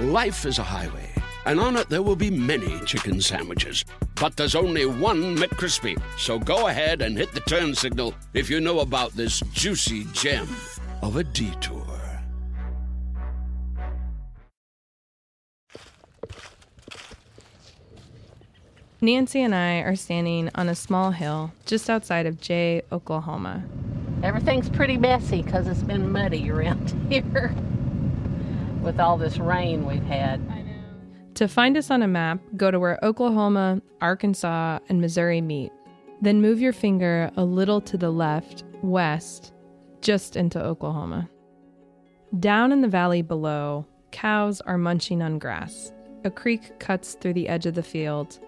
Life is a highway, and on it there will be many chicken sandwiches. But there's only one McCrispy. So go ahead and hit the turn signal if you know about this juicy gem of a detour. Nancy and I are standing on a small hill just outside of Jay, Oklahoma. Everything's pretty messy because it's been muddy around here with all this rain we've had. To find us on a map, go to where Oklahoma, Arkansas, and Missouri meet. Then move your finger a little to the left, west, just into Oklahoma. Down in the valley below, cows are munching on grass. A creek cuts through the edge of the field,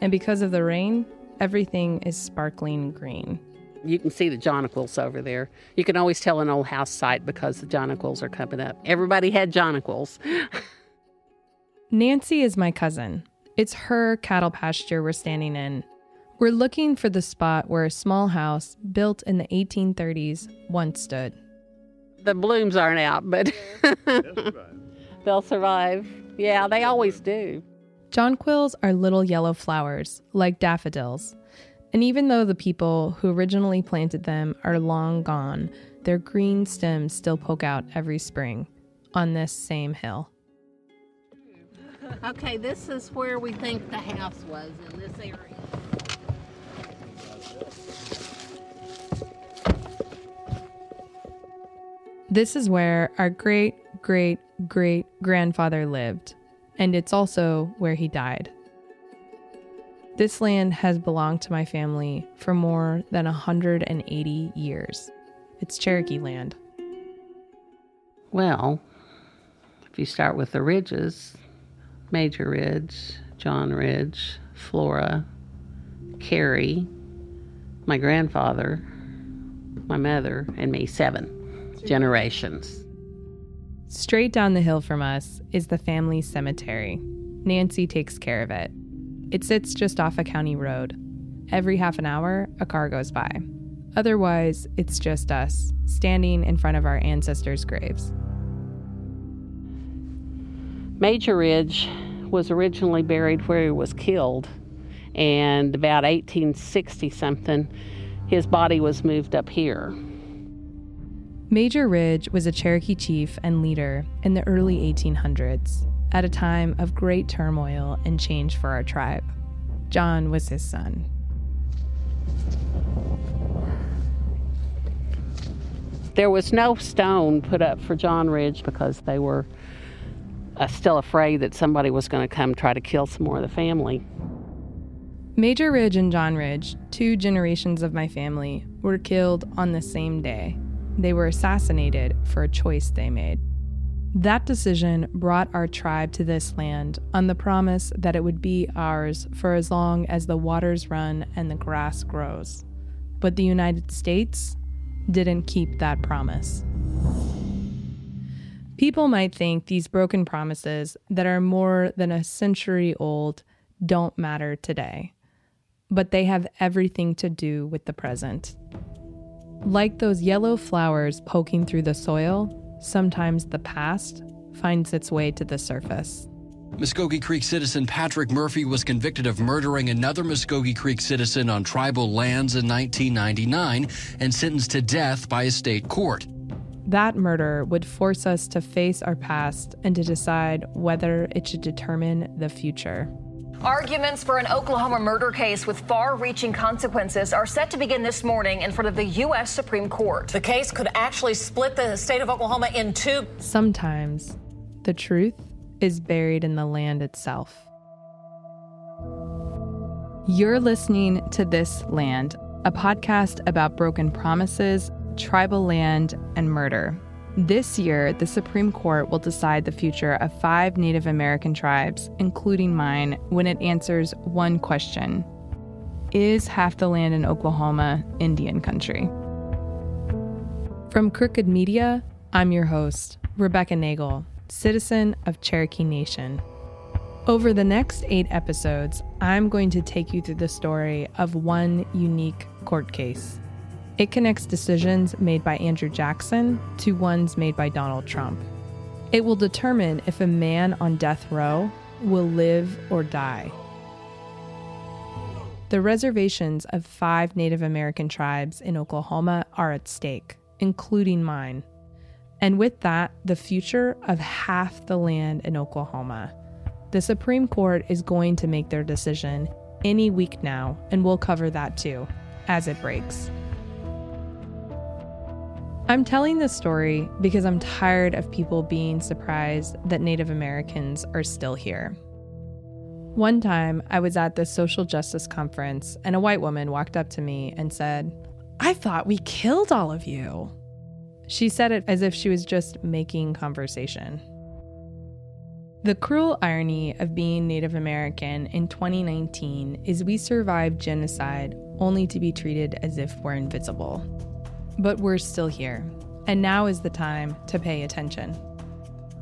and because of the rain, everything is sparkling green. You can see the jonquils over there. You can always tell an old house site because the jonquils are coming up. Everybody had jonquils. Nancy is my cousin. It's her cattle pasture we're standing in. We're looking for the spot where a small house built in the 1830s once stood. The blooms aren't out, but they'll survive. Yeah, they always do. Jonquils are little yellow flowers, like daffodils. And even though the people who originally planted them are long gone, their green stems still poke out every spring on this same hill. Okay, this is where we think the house was in this area. This is where our great great great grandfather lived, and it's also where he died. This land has belonged to my family for more than 180 years. It's Cherokee land. Well, if you start with the ridges, Major Ridge, John Ridge, Flora, Carrie, my grandfather, my mother, and me, seven generations. Straight down the hill from us is the family cemetery. Nancy takes care of it. It sits just off a county road. Every half an hour, a car goes by. Otherwise, it's just us, standing in front of our ancestors' graves. Major Ridge was originally buried where he was killed, and about 1860 something, his body was moved up here. Major Ridge was a Cherokee chief and leader in the early 1800s, at a time of great turmoil and change for our tribe. John was his son. There was no stone put up for John Ridge because they were uh, still afraid that somebody was going to come try to kill some more of the family. Major Ridge and John Ridge, two generations of my family, were killed on the same day. They were assassinated for a choice they made. That decision brought our tribe to this land on the promise that it would be ours for as long as the waters run and the grass grows. But the United States didn't keep that promise. People might think these broken promises that are more than a century old don't matter today, but they have everything to do with the present. Like those yellow flowers poking through the soil, sometimes the past finds its way to the surface. Muscogee Creek citizen Patrick Murphy was convicted of murdering another Muscogee Creek citizen on tribal lands in 1999 and sentenced to death by a state court. That murder would force us to face our past and to decide whether it should determine the future. Arguments for an Oklahoma murder case with far reaching consequences are set to begin this morning in front of the U.S. Supreme Court. The case could actually split the state of Oklahoma in two. Sometimes the truth is buried in the land itself. You're listening to This Land, a podcast about broken promises, tribal land, and murder. This year, the Supreme Court will decide the future of five Native American tribes, including mine, when it answers one question Is half the land in Oklahoma Indian country? From Crooked Media, I'm your host, Rebecca Nagle, citizen of Cherokee Nation. Over the next eight episodes, I'm going to take you through the story of one unique court case. It connects decisions made by Andrew Jackson to ones made by Donald Trump. It will determine if a man on death row will live or die. The reservations of five Native American tribes in Oklahoma are at stake, including mine. And with that, the future of half the land in Oklahoma. The Supreme Court is going to make their decision any week now, and we'll cover that too as it breaks. I'm telling this story because I'm tired of people being surprised that Native Americans are still here. One time, I was at this social justice conference, and a white woman walked up to me and said, I thought we killed all of you. She said it as if she was just making conversation. The cruel irony of being Native American in 2019 is we survived genocide only to be treated as if we're invisible. But we're still here, and now is the time to pay attention.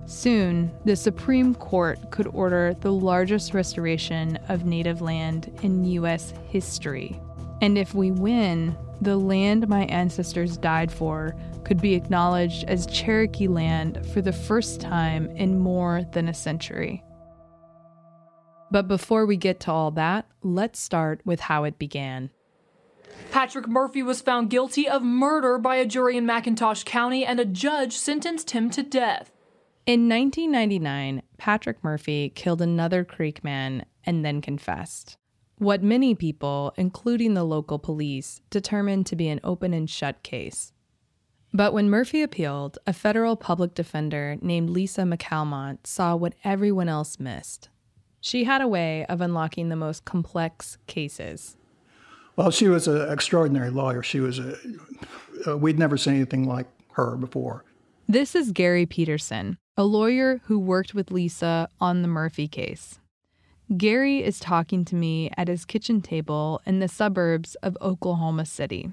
Soon, the Supreme Court could order the largest restoration of native land in U.S. history. And if we win, the land my ancestors died for could be acknowledged as Cherokee land for the first time in more than a century. But before we get to all that, let's start with how it began. Patrick Murphy was found guilty of murder by a jury in McIntosh County, and a judge sentenced him to death. In 1999, Patrick Murphy killed another Creek man and then confessed. What many people, including the local police, determined to be an open and shut case. But when Murphy appealed, a federal public defender named Lisa McCalmont saw what everyone else missed. She had a way of unlocking the most complex cases. Well, she was an extraordinary lawyer. She was a, uh, we'd never seen anything like her before. This is Gary Peterson, a lawyer who worked with Lisa on the Murphy case. Gary is talking to me at his kitchen table in the suburbs of Oklahoma City.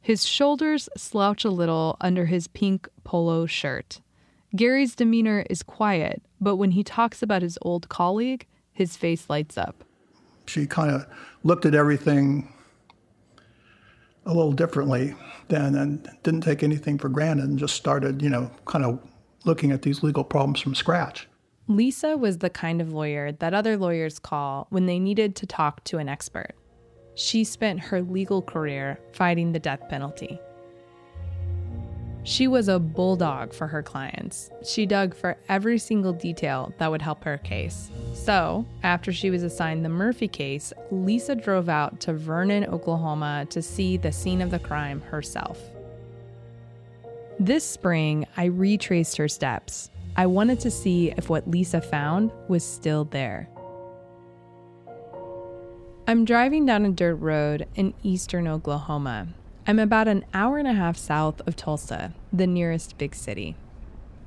His shoulders slouch a little under his pink polo shirt. Gary's demeanor is quiet, but when he talks about his old colleague, his face lights up. She kind of looked at everything a little differently then and didn't take anything for granted and just started, you know, kind of looking at these legal problems from scratch. Lisa was the kind of lawyer that other lawyers call when they needed to talk to an expert. She spent her legal career fighting the death penalty. She was a bulldog for her clients. She dug for every single detail that would help her case. So, after she was assigned the Murphy case, Lisa drove out to Vernon, Oklahoma to see the scene of the crime herself. This spring, I retraced her steps. I wanted to see if what Lisa found was still there. I'm driving down a dirt road in eastern Oklahoma I'm about an hour and a half south of Tulsa, the nearest big city.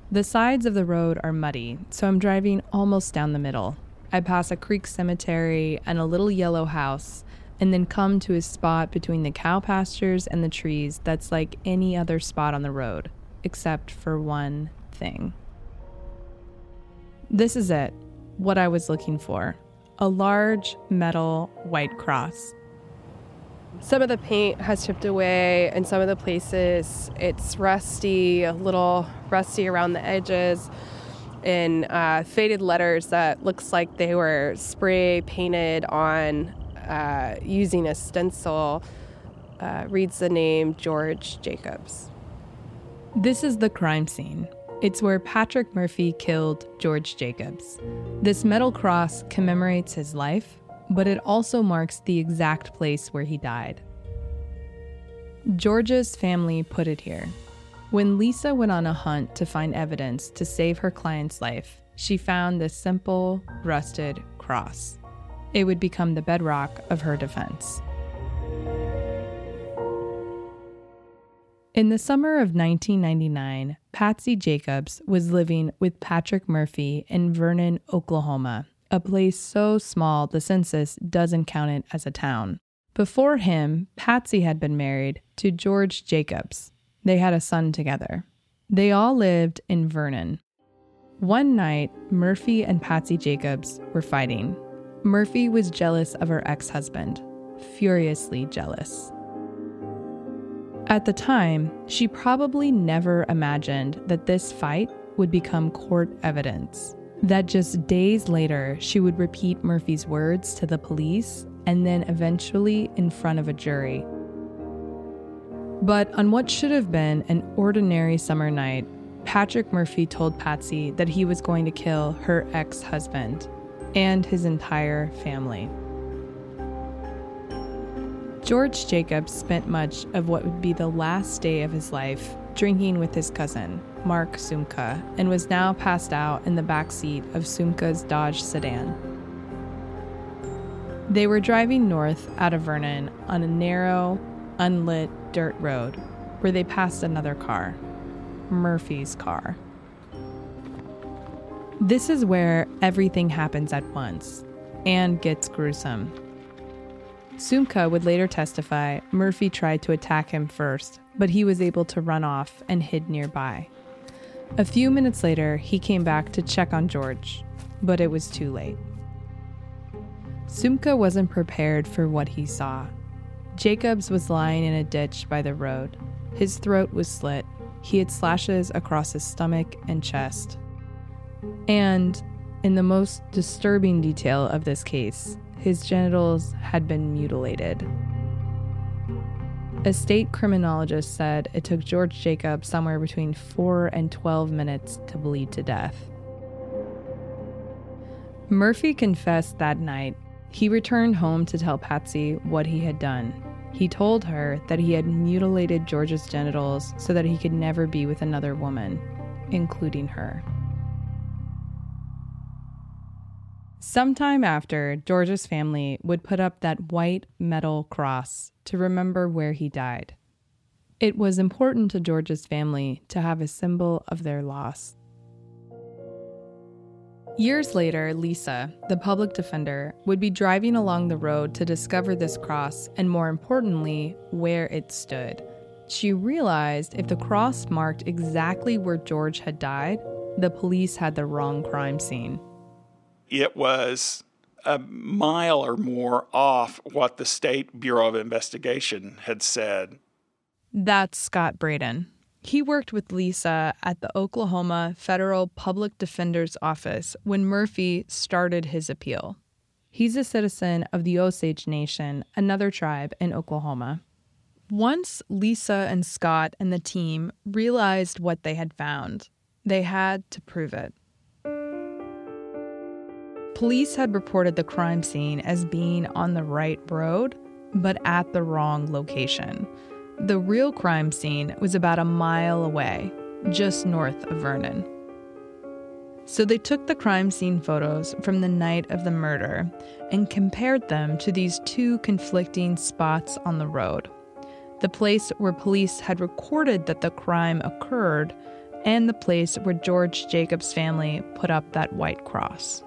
The sides of the road are muddy, so I'm driving almost down the middle. I pass a creek cemetery and a little yellow house, and then come to a spot between the cow pastures and the trees that's like any other spot on the road, except for one thing. This is it, what I was looking for a large metal white cross some of the paint has chipped away, and some of the places it's rusty, a little rusty around the edges, and uh, faded letters that looks like they were spray painted on uh, using a stencil. Uh, reads the name George Jacobs. This is the crime scene. It's where Patrick Murphy killed George Jacobs. This metal cross commemorates his life but it also marks the exact place where he died. Georgia's family put it here. When Lisa went on a hunt to find evidence to save her client's life, she found this simple, rusted cross. It would become the bedrock of her defense. In the summer of 1999, Patsy Jacobs was living with Patrick Murphy in Vernon, Oklahoma, a place so small the census doesn't count it as a town. Before him, Patsy had been married to George Jacobs. They had a son together. They all lived in Vernon. One night, Murphy and Patsy Jacobs were fighting. Murphy was jealous of her ex husband, furiously jealous. At the time, she probably never imagined that this fight would become court evidence. That just days later, she would repeat Murphy's words to the police and then eventually in front of a jury. But on what should have been an ordinary summer night, Patrick Murphy told Patsy that he was going to kill her ex husband and his entire family. George Jacobs spent much of what would be the last day of his life drinking with his cousin, Mark Sumka, and was now passed out in the back seat of Sumka's Dodge sedan. They were driving north out of Vernon on a narrow, unlit dirt road where they passed another car, Murphy's car. This is where everything happens at once and gets gruesome. Sumka would later testify Murphy tried to attack him first, but he was able to run off and hid nearby. A few minutes later, he came back to check on George, but it was too late. Sumka wasn't prepared for what he saw. Jacobs was lying in a ditch by the road. His throat was slit. He had slashes across his stomach and chest. And, in the most disturbing detail of this case, his genitals had been mutilated. A state criminologist said it took George Jacobs somewhere between 4 and 12 minutes to bleed to death. Murphy confessed that night. He returned home to tell Patsy what he had done. He told her that he had mutilated George's genitals so that he could never be with another woman, including her. Sometime after, George's family would put up that white metal cross to remember where he died. It was important to George's family to have a symbol of their loss. Years later, Lisa, the public defender, would be driving along the road to discover this cross and, more importantly, where it stood. She realized if the cross marked exactly where George had died, the police had the wrong crime scene it was a mile or more off what the State Bureau of Investigation had said. That's Scott Braden. He worked with Lisa at the Oklahoma Federal Public Defender's Office when Murphy started his appeal. He's a citizen of the Osage Nation, another tribe in Oklahoma. Once Lisa and Scott and the team realized what they had found, they had to prove it. Police had reported the crime scene as being on the right road, but at the wrong location. The real crime scene was about a mile away, just north of Vernon. So they took the crime scene photos from the night of the murder and compared them to these two conflicting spots on the road the place where police had recorded that the crime occurred, and the place where George Jacobs' family put up that white cross.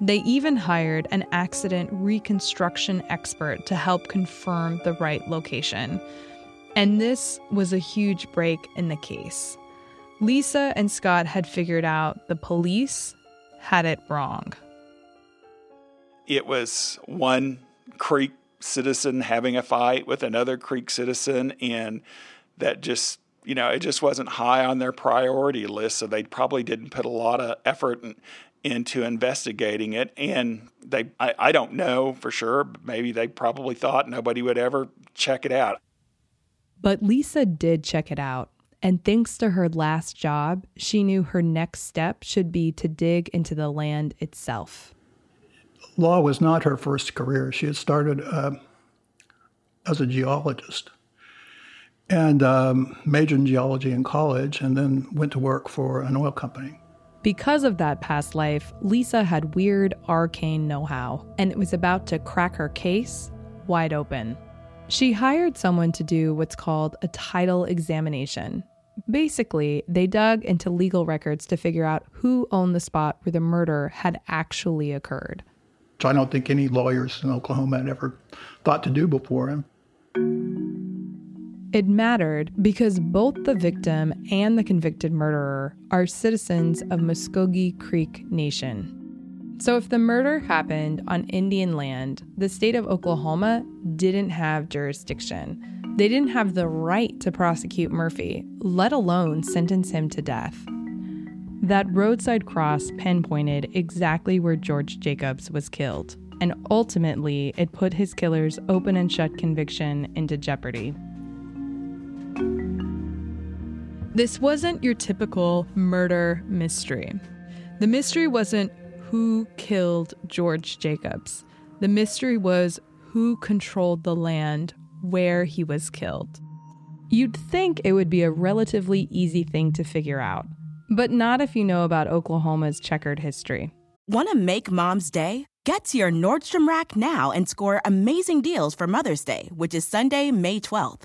They even hired an accident reconstruction expert to help confirm the right location. And this was a huge break in the case. Lisa and Scott had figured out the police had it wrong. It was one Creek citizen having a fight with another Creek citizen, and that just you know, it just wasn't high on their priority list. So they probably didn't put a lot of effort and into investigating it. And they, I, I don't know for sure, maybe they probably thought nobody would ever check it out. But Lisa did check it out. And thanks to her last job, she knew her next step should be to dig into the land itself. Law was not her first career. She had started uh, as a geologist and um, majored in geology in college and then went to work for an oil company. Because of that past life, Lisa had weird, arcane know how, and it was about to crack her case wide open. She hired someone to do what's called a title examination. Basically, they dug into legal records to figure out who owned the spot where the murder had actually occurred. Which I don't think any lawyers in Oklahoma had ever thought to do before. It mattered because both the victim and the convicted murderer are citizens of Muscogee Creek Nation. So, if the murder happened on Indian land, the state of Oklahoma didn't have jurisdiction. They didn't have the right to prosecute Murphy, let alone sentence him to death. That roadside cross pinpointed exactly where George Jacobs was killed, and ultimately it put his killer's open and shut conviction into jeopardy. This wasn't your typical murder mystery. The mystery wasn't who killed George Jacobs. The mystery was who controlled the land where he was killed. You'd think it would be a relatively easy thing to figure out, but not if you know about Oklahoma's checkered history. Want to make mom's day? Get to your Nordstrom Rack now and score amazing deals for Mother's Day, which is Sunday, May 12th.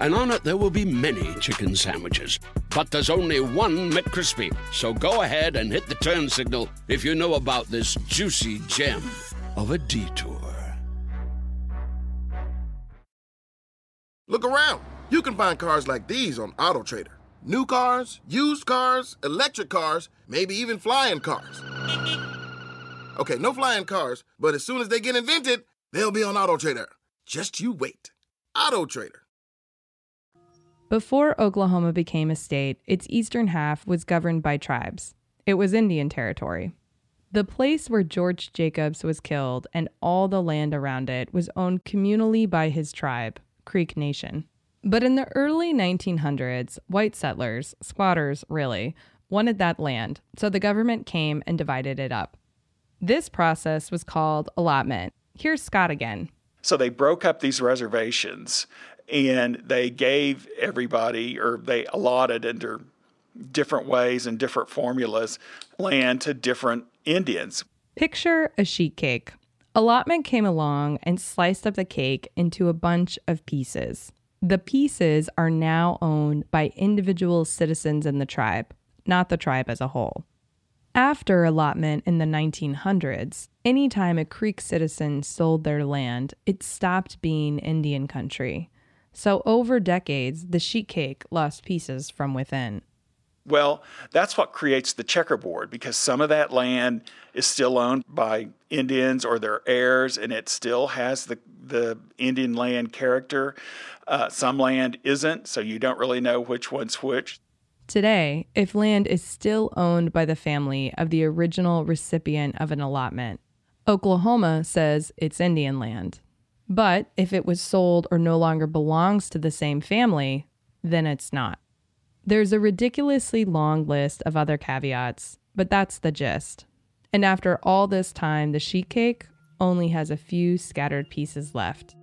and on it there will be many chicken sandwiches. But there's only one McCrispy. So go ahead and hit the turn signal if you know about this juicy gem of a detour. Look around. You can find cars like these on AutoTrader. New cars, used cars, electric cars, maybe even flying cars. Okay, no flying cars, but as soon as they get invented, they'll be on AutoTrader. Just you wait. AutoTrader. Before Oklahoma became a state, its eastern half was governed by tribes. It was Indian territory. The place where George Jacobs was killed and all the land around it was owned communally by his tribe, Creek Nation. But in the early 1900s, white settlers, squatters really, wanted that land, so the government came and divided it up. This process was called allotment. Here's Scott again. So they broke up these reservations and they gave everybody, or they allotted under different ways and different formulas, land to different Indians. Picture a sheet cake. Allotment came along and sliced up the cake into a bunch of pieces. The pieces are now owned by individual citizens in the tribe, not the tribe as a whole. After allotment in the 1900s, anytime a Creek citizen sold their land, it stopped being Indian country. So, over decades, the sheet cake lost pieces from within. Well, that's what creates the checkerboard because some of that land is still owned by Indians or their heirs, and it still has the, the Indian land character. Uh, some land isn't, so you don't really know which one's which. Today, if land is still owned by the family of the original recipient of an allotment, Oklahoma says it's Indian land. But if it was sold or no longer belongs to the same family, then it's not. There's a ridiculously long list of other caveats, but that's the gist. And after all this time, the sheet cake only has a few scattered pieces left.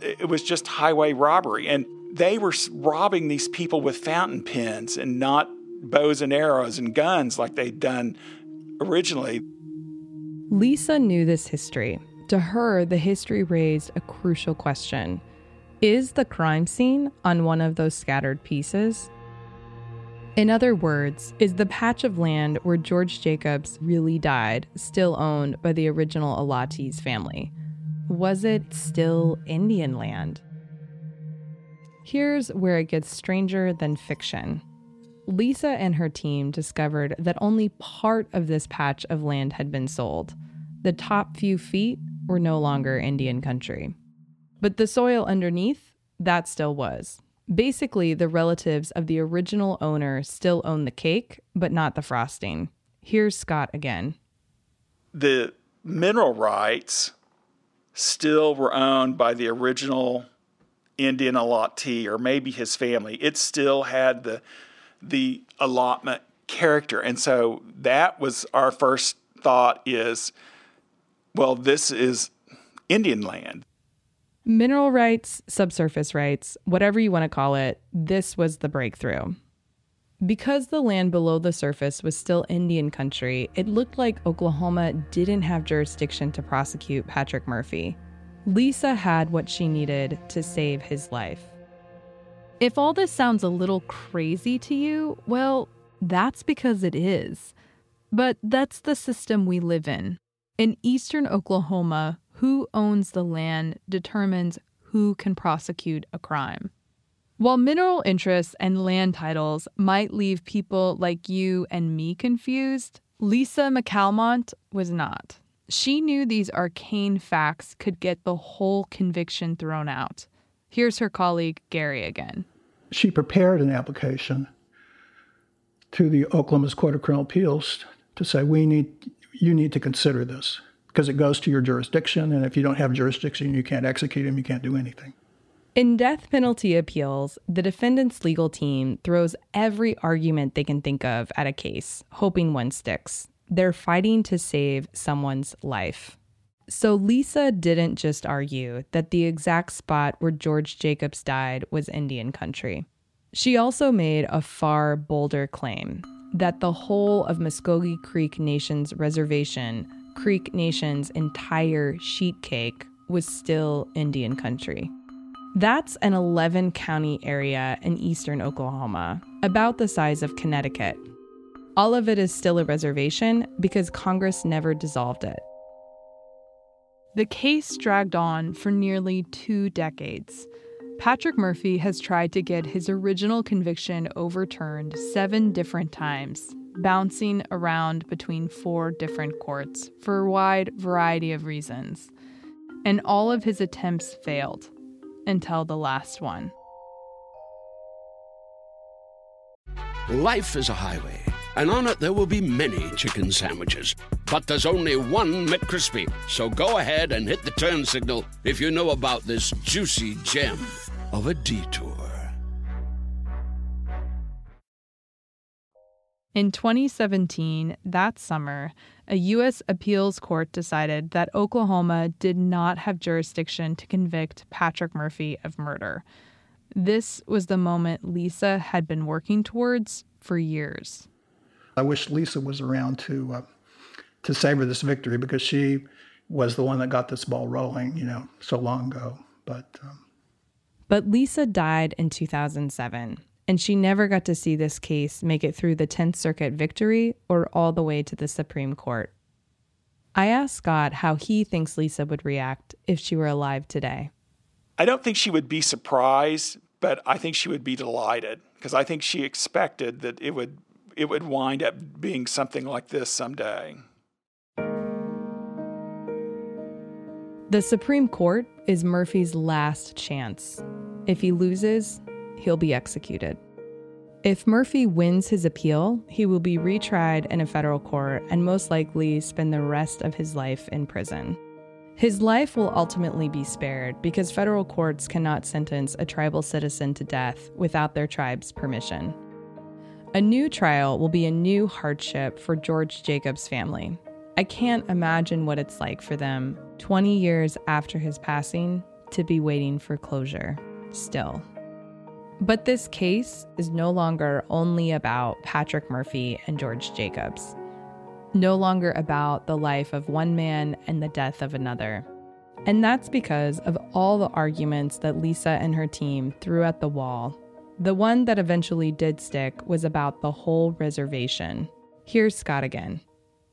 It was just highway robbery, and they were robbing these people with fountain pens and not bows and arrows and guns like they'd done originally. Lisa knew this history. To her, the history raised a crucial question Is the crime scene on one of those scattered pieces? In other words, is the patch of land where George Jacobs really died still owned by the original Allottees family? Was it still Indian land? Here's where it gets stranger than fiction. Lisa and her team discovered that only part of this patch of land had been sold. The top few feet were no longer Indian country. But the soil underneath, that still was. Basically, the relatives of the original owner still own the cake, but not the frosting. Here's Scott again. The mineral rights still were owned by the original Indian allottee or maybe his family. It still had the the allotment character. And so that was our first thought is well, this is Indian land mineral rights, subsurface rights, whatever you want to call it, this was the breakthrough. Because the land below the surface was still Indian country, it looked like Oklahoma didn't have jurisdiction to prosecute Patrick Murphy. Lisa had what she needed to save his life. If all this sounds a little crazy to you, well, that's because it is. But that's the system we live in. In eastern Oklahoma, who owns the land determines who can prosecute a crime. While mineral interests and land titles might leave people like you and me confused, Lisa McCalmont was not. She knew these arcane facts could get the whole conviction thrown out. Here's her colleague, Gary, again. She prepared an application to the Oklahoma's Court of Criminal Appeals to say, we need, you need to consider this because it goes to your jurisdiction. And if you don't have jurisdiction, you can't execute him, you can't do anything. In death penalty appeals, the defendant's legal team throws every argument they can think of at a case, hoping one sticks. They're fighting to save someone's life. So Lisa didn't just argue that the exact spot where George Jacobs died was Indian country. She also made a far bolder claim that the whole of Muscogee Creek Nation's reservation, Creek Nation's entire sheet cake, was still Indian country. That's an 11 county area in eastern Oklahoma, about the size of Connecticut. All of it is still a reservation because Congress never dissolved it. The case dragged on for nearly two decades. Patrick Murphy has tried to get his original conviction overturned seven different times, bouncing around between four different courts for a wide variety of reasons. And all of his attempts failed until the last one. Life is a highway, and on it there will be many chicken sandwiches. But there's only one McCrispy. So go ahead and hit the turn signal if you know about this juicy gem of a detour. In 2017, that summer, a U.S. appeals court decided that Oklahoma did not have jurisdiction to convict Patrick Murphy of murder. This was the moment Lisa had been working towards for years. I wish Lisa was around to uh, to savor this victory because she was the one that got this ball rolling, you know, so long ago. But um... but Lisa died in 2007, and she never got to see this case make it through the 10th Circuit victory or all the way to the Supreme Court. I asked Scott how he thinks Lisa would react if she were alive today. I don't think she would be surprised, but I think she would be delighted because I think she expected that it would it would wind up being something like this someday. The Supreme Court is Murphy's last chance. If he loses, he'll be executed. If Murphy wins his appeal, he will be retried in a federal court and most likely spend the rest of his life in prison. His life will ultimately be spared because federal courts cannot sentence a tribal citizen to death without their tribe's permission. A new trial will be a new hardship for George Jacobs' family, I can't imagine what it's like for them 20 years after his passing to be waiting for closure still. But this case is no longer only about Patrick Murphy and George Jacobs, no longer about the life of one man and the death of another. And that's because of all the arguments that Lisa and her team threw at the wall. The one that eventually did stick was about the whole reservation. Here's Scott again.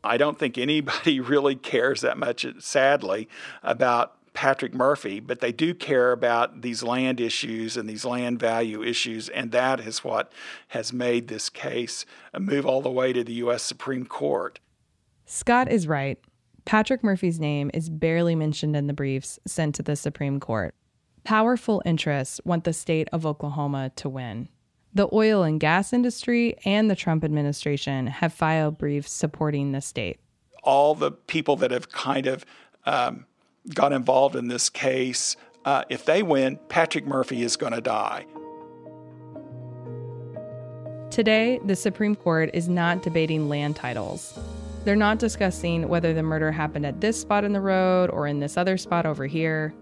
I don't think anybody really cares that much, sadly, about Patrick Murphy, but they do care about these land issues and these land value issues, and that is what has made this case move all the way to the U.S. Supreme Court. Scott is right. Patrick Murphy's name is barely mentioned in the briefs sent to the Supreme Court. Powerful interests want the state of Oklahoma to win. The oil and gas industry and the Trump administration have filed briefs supporting the state. All the people that have kind of um, got involved in this case, uh, if they win, Patrick Murphy is going to die. Today, the Supreme Court is not debating land titles. They're not discussing whether the murder happened at this spot in the road or in this other spot over here.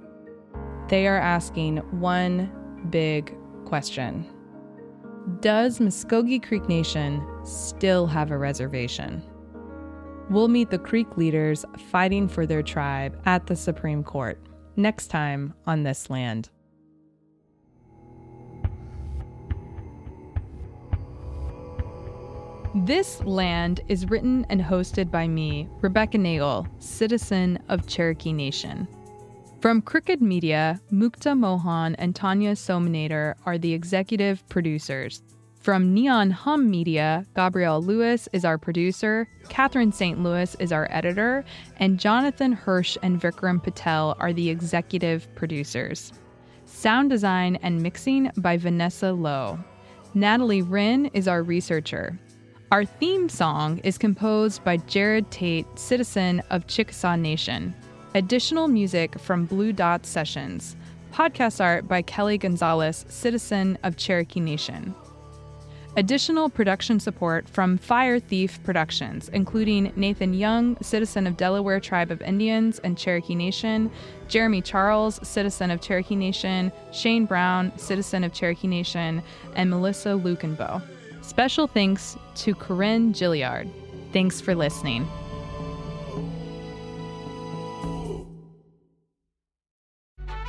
They are asking one big question does Muscogee Creek Nation still have a reservation? We'll meet the Creek leaders fighting for their tribe at the Supreme Court next time on This Land. This Land is written and hosted by me, Rebecca Nagle, citizen of Cherokee Nation. From Crooked Media, Mukta Mohan and Tanya Somanader are the executive producers. From Neon Hum Media, Gabrielle Lewis is our producer, Catherine St. Louis is our editor, and Jonathan Hirsch and Vikram Patel are the executive producers. Sound design and mixing by Vanessa Lowe. Natalie Wren is our researcher. Our theme song is composed by Jared Tate, citizen of Chickasaw Nation. Additional music from Blue Dot Sessions. Podcast art by Kelly Gonzalez, citizen of Cherokee Nation. Additional production support from Fire Thief Productions, including Nathan Young, citizen of Delaware Tribe of Indians and Cherokee Nation, Jeremy Charles, citizen of Cherokee Nation, Shane Brown, citizen of Cherokee Nation, and Melissa Lukenbill. Special thanks to Corinne Gilliard. Thanks for listening.